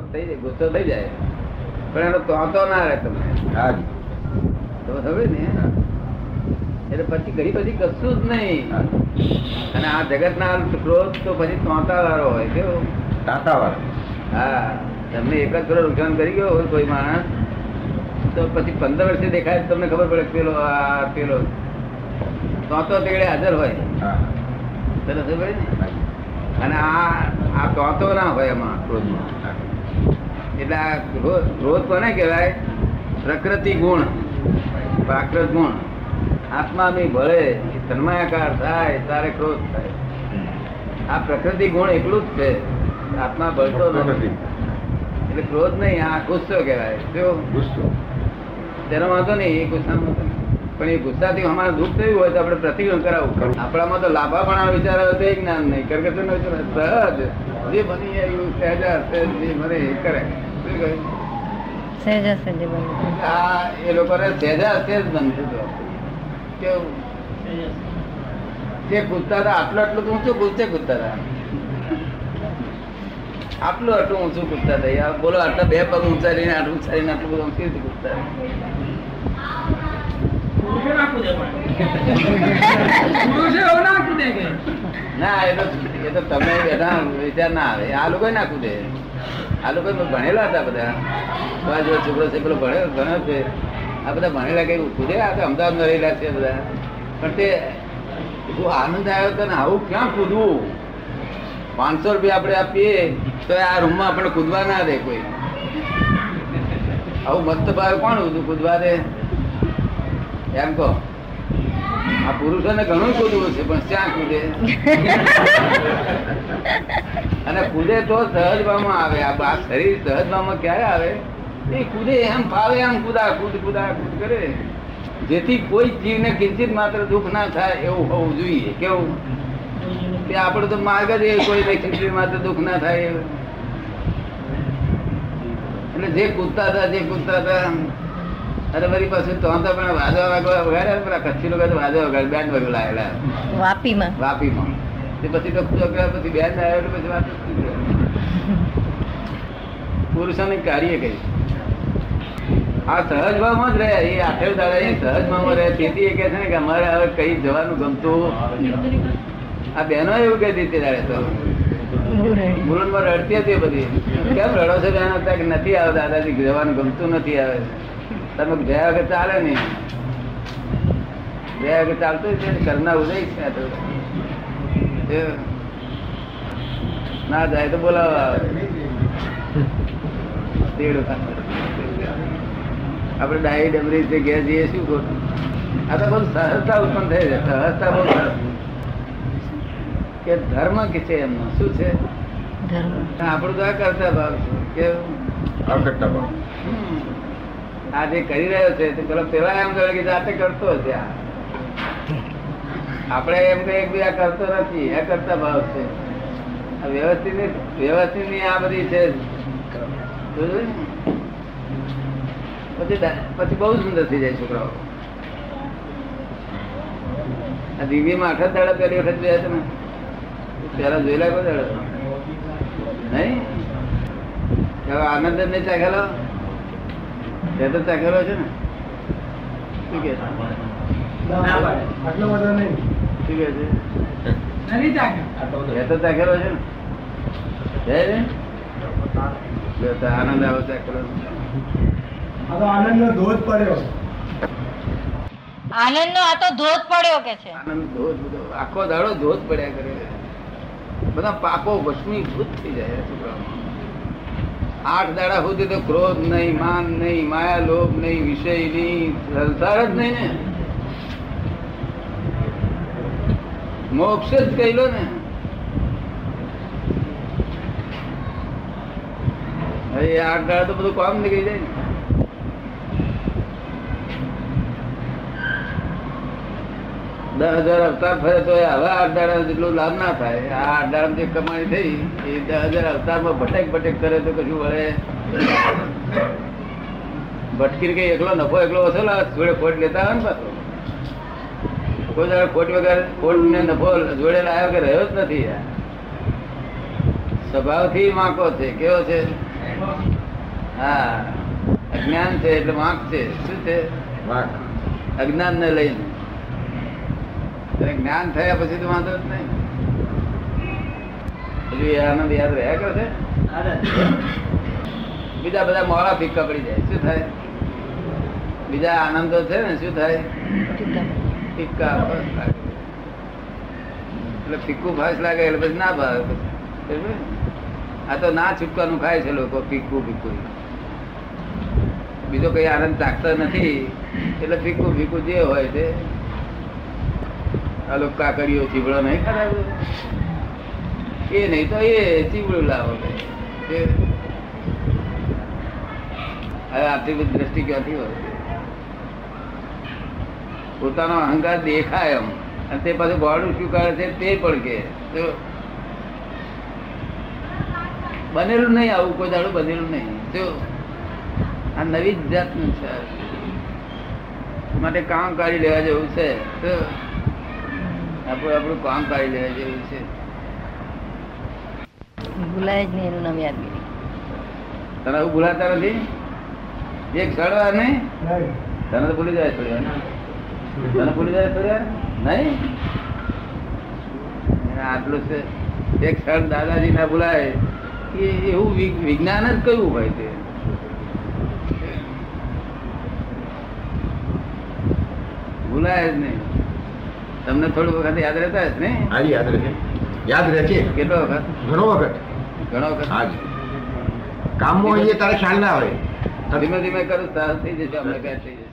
થઈ જાય ગુસ્સો થઈ જાય. પણ એનો તો ના રહે તમને. તમે સમજે ને? એટલે પછી ઘડી પછી કશું જ નહીં. અને આ જગત ના ક્રોધ તો પછી તોતા વાળો હોય કેવો વાળા હા. તમને એક જ કરોડ નુકસાન કરી ગયો હોય કોઈ માણસ તો પછી પંદર વર્ષે દેખાય તમને ખબર પડે પેલો આ પેલો તો તો તેડે હાજર હોય. તને ખબર ને? અને આ આ તો તો ના હોય એમાં ક્રોધમાં. એટલે આ ક્રોધ ક્રોધ કોને કહેવાય? પ્રકૃતિ ગુણ. પ્રાકૃત ગુણ. આત્મા ની ભળે તન્માયાકાર થાય તારે ક્રોધ થાય. આ પ્રકૃતિ ગુણ એટલું જ છે. આત્મા ભળતો નથી. એટલે ક્રોધ નહીં આ ગુસ્સો કહેવાય. જો ગુસ્સો. તેનો વાંધો નહીં એ ગુસ્સામાં પણ એ ગુસ્સાથી અમારે દુઃખ થયું હોય તો આપણે પ્રતિક્રમણ કરાવવું આપણામાં તો લાભા પણ વિચાર આવે તો એ જ્ઞાન નહીં. વિચાર સહજ. જે બની એવું સહેજા સહેજ જે મને એ કરે? સહેજા સહેજે બની આ એ લોકોને સહેજા સહેજ હતું. કેવું જે કૂદતા હતા આટલું આટલું ઊંચું કૂદતે કૂદતા હતા. આટલું આટલું ઊંચું કૂદતા હતા. યાર બોલો આટલા બે પગ ઊંચા લઈને આટલું ઊંચા લઈને આટલું બધું કેવી રીતે કૂદતા પુરુષે ના કૂદે પણ. પુરુષે ના કૂદે કે. ના એ તો એ તો તમે બેઠા વિચાર ના આવે. આ લોકો ના કૂદે આ લોકો ભણેલા હતા બધા. તમારા છોકરો છે પેલો ભણેલો ભણ્યો છે. આ બધા ભણેલા કઈ કૂદે આ તો અમદાવાદમાં રહેલા છે બધા. પણ તે આનંદ આવ્યો હતો ને આવું ક્યાં કૂદવું પાંચસો રૂપિયા આપણે આપીએ તો આ રૂમમાં આપણે કૂદવા ના દે કોઈ. આવું મસ્ત ભાવ કોણ કૂદવા દે? એમ કહો. આ પુરુષોને ઘણું શોધવું છે, પણ ક્યાં કૂદે અને કૂદે તો સહજ ભાવમાં આવે. આ શરીર સહજ ભાવમાં ક્યારે આવે? એ કૂદે એમ ફાવે, એમ કૂદા કૂદ કૂદા કૂદ કરે. જેથી કોઈ જીવને કિંચિત માત્ર દુઃખ ના થાય એવું હોવું જોઈએ. કેવું? કે આપણો તો માર્ગ જ એ કોઈ કિંચિત માત્ર દુઃખ ના થાય. એટલે જે કૂદતા હતા, જે કૂદતા હતા અરે વળી પાછું તો તો પણ વાજવા વાગવા વગાડ્યા પેલા કચ્છી લોકો તો વાજવા બેન્ડ વગર લાયેલા. વાપીમાં? વાપીમાં. તે પછી તો પછી બેન આવ્યો એટલે પછી વાત જ થઈ. ગઈ. પુરુષોને કાર્ય કરી આ સહજ ભાવમાં જ રહે એ આઠેલ દાડા એ સહજ ભાવમાં રહે. તેથી એ કહે છે ને કે અમારે હવે કઈ જવાનું ગમતું આ બહેનો એવું કહેતી દીધી દાડે તો. મુરણમાં રડતી હતી બધી. કેમ રડો છો હતા કે નથી આવે દાદાજી જવાનું ગમતું નથી આવે. તમે ગયા વગર ચાલે નહીં ગયા વગર ચાલતું જ છે ને કરના ઉદય છે આ તો. ના જાય તો બોલાવા. આપણે ડાઈ ડબરી છે ઘેર જઈએ શું ખોટું આ તો બહુ સહજતા ઉત્પન્ન થઈ છે સહજતા બહુ કે ધર્મ કે છે એમનો? શું છે? આપણું તો આ કરતા ભાવ છે. કેવું? આ કરતા ભાવ. આ જે કરી રહ્યો છે, તે પેલો પેલા એમ કહે કે જાતે કરતો આ. આપણે એમ કહીએ કે આ કરતો નથી, આ કરતા ભાવ છે. વ્યવસ્થિત વ્યવસ્થિત આ બધી છે. પછી પછી બહુ સુંદર થઈ જાય છોકરાઓ. આ દિવ્યમાં આખા દાડા પહેલી વખત જોયા ને પેલા જોયેલા કોઈ દાડા? નહીં? આનંદ નહીં ચાખેલો તે તો ચાખેલો છે? ને શું કે છે? શું કે. એ તો છે ને? આનંદ આવે ચાખેલો આનંદ નો ધોધ પડ્યો. આનંદ નો આ તો ધોધ પડ્યો કે છે? આનંદ ધોધ બધો. આખો દાડો ધોધ પડ્યા કરે. બધા પાપો ભસ્મીભૂત થઈ જાય છોકરાઓમાં. આઠ દાડા સુધી તો ક્રોધ નહીં, માન નહીં, માયા, લોભ નહીં, વિષય નહીં, સંસાર જ નહીં ને. મોક્ષ જ કહી લો ને આઠ દાડા તો બધું કામ નીકળી જાય ને. દસ હજાર અવતાર ફરે તો હવે આઠ દાડા જેટલો લાભ ના થાય. આ આઠ જે કમાણી થઈ એ દસ હજાર અવતારમાં ભટેક ભટેક કરે તો કશું વળે. ભટકી કઈ એકલો નફો એકલો વસેલો જોડે ખોટ લેતા હોય ને પાછો. કોઈ દાડો ખોટ વગર ખોટ ને નફો જોડે લાવ્યો કે રહ્યો જ નથી સ્વભાવથી માકો છે કેવો છે? હા અજ્ઞાન છે એટલે વાંક છે. શું છે? વાંક. અજ્ઞાન ને લઈને. અને જ્ઞાન થયા પછી તો વાંધો જ નહીં. હજુ એ આનંદ યાદ રહ્યા કરે છે? બીજા બધા મોડા ફીક પડી જાય. શું થાય? બીજા આનંદો છે ને શું થાય? ફિક્કા બસ લાગે. એટલે ફિક્કું ફાસ લાગે એટલે પછી ના ભાવે આ તો ના છૂટકાનું ખાય છે લોકો ફીક્કું ફિક્કું બીજો કઈ આનંદ ચાખતા નથી. એટલે ફીકું ફિક્કું જે હોય તે આ કાકડીઓ ચીબડો નહીં ખરાબ એ નહીં તો એ ચીબડું લાવો હવે આટલી બધી દ્રષ્ટિ ક્યાંથી હોય? પોતાનો અહંકાર દેખાય એમ. અને તે પાછું ગોળું શું કરે છે તે પણ કે. બનેલું નહીં, આવું કોઈ દાડું બનેલું નહીં. જો આ નવી જ જાતનું છે. માટે કામ કાઢી લેવા જેવું છે. તો આપણું આપણું કામ કાઢી લેવા જેવું છે. ભૂલાય જ નહીં એનું નામ યાદગીરી તને આવું ભૂલાતા નથી? એક ક્ષણ નહીં. તને તો ભૂલી જાય થોડી તને ભૂલી જાય થોડી નહીં? આટલું છે. એક ક્ષણ દાદાજી ના ભૂલાય. એ એવું વિજ્ઞાન જ કયું હોય તે ભૂલાય જ નહીં. તમને થોડું વખત યાદ રહેતા હશે ને? હા યાદ રહે યાદ રહે છે કેટલો વખત? ઘણો વખત. ઘણો વખત? હા કામમાં હોઈએ તારે ખ્યાલ ના આવે ધીમે ધીમે કરું સારું થઈ જશે અમને કહે થઈ જશે.